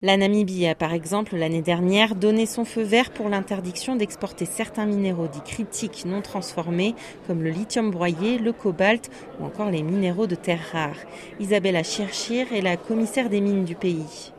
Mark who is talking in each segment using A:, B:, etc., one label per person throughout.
A: La Namibie a par exemple l'année dernière donné son feu vert pour l'interdiction d'exporter certains minéraux dits critiques non transformés comme le lithium broyé, le cobalt ou encore les minéraux de terres rares. Isabella Chirchir est la commissaire des mines du pays.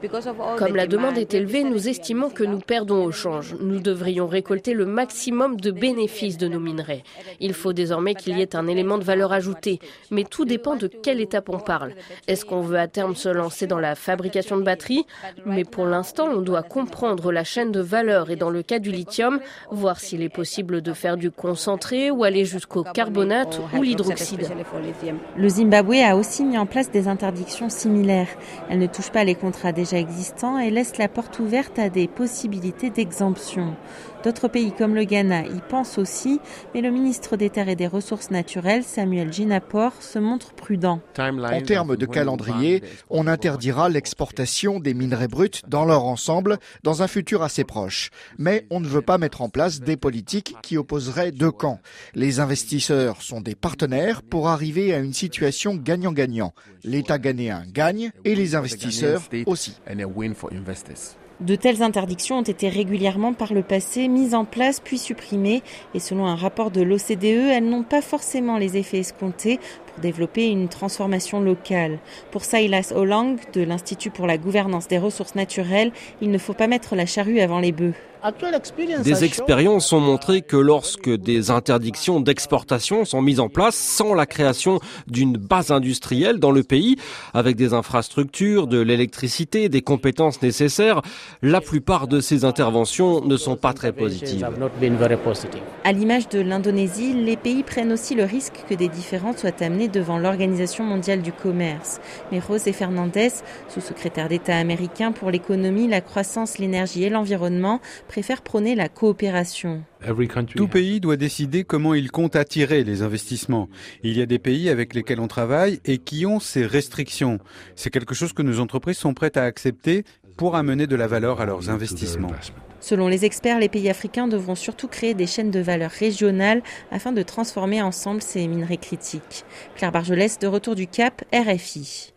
B: Comme la demande est élevée, nous estimons que nous perdons au change. Nous devrions récolter le maximum de bénéfices de nos minerais. Il faut désormais qu'il y ait un élément de valeur ajoutée, mais tout dépend de quelle étape on parle. Est-ce qu'on veut à terme se lancer dans la fabrication de batteries? Mais pour l'instant, on doit comprendre la chaîne de valeur et dans le cas du lithium, voir s'il est possible de faire du concentré ou aller jusqu'au carbonate ou l'hydroxyde.
A: Le Zimbabwe a aussi mis en place des interdictions similaires. Elles ne touchent pas les contrats déjà existants et laissent la porte ouverte à des possibilités d'exemption. D'autres pays comme le Ghana y pensent aussi, mais le ministre des Terres et des Ressources naturelles, Samuel Ginapor, se montre prudent.
C: En termes de calendrier, on interdira l'exportation des minerais bruts dans leur ensemble dans un futur assez proche. Mais on ne veut pas mettre en place des politiques qui opposeraient deux camps. Les investisseurs sont des partenaires pour arriver à une situation gagnant-gagnant. L'État ghanéen gagne et les investisseurs aussi.
A: De telles interdictions ont été régulièrement par le passé mises en place puis supprimées. Et selon un rapport de l'OCDE, elles n'ont pas forcément les effets escomptés développer une transformation locale. Pour Silas Olang de l'Institut pour la gouvernance des ressources naturelles, il ne faut pas mettre la charrue avant les bœufs.
D: Des expériences ont montré que lorsque des interdictions d'exportation sont mises en place sans la création d'une base industrielle dans le pays, avec des infrastructures, de l'électricité, des compétences nécessaires, la plupart de ces interventions ne sont pas très positives.
A: À l'image de l'Indonésie, les pays prennent aussi le risque que des différends soient amenés devant l'Organisation mondiale du commerce. Mais José Fernandez, sous-secrétaire d'État américain pour l'économie, la croissance, l'énergie et l'environnement, préfère prôner la coopération.
E: Tout pays doit décider comment il compte attirer les investissements. Il y a des pays avec lesquels on travaille et qui ont ces restrictions. C'est quelque chose que nos entreprises sont prêtes à accepter pour amener de la valeur à leurs investissements.
A: Selon les experts, les pays africains devront surtout créer des chaînes de valeur régionales afin de transformer ensemble ces minerais critiques. Claire Bargelès, de retour du Cap, RFI.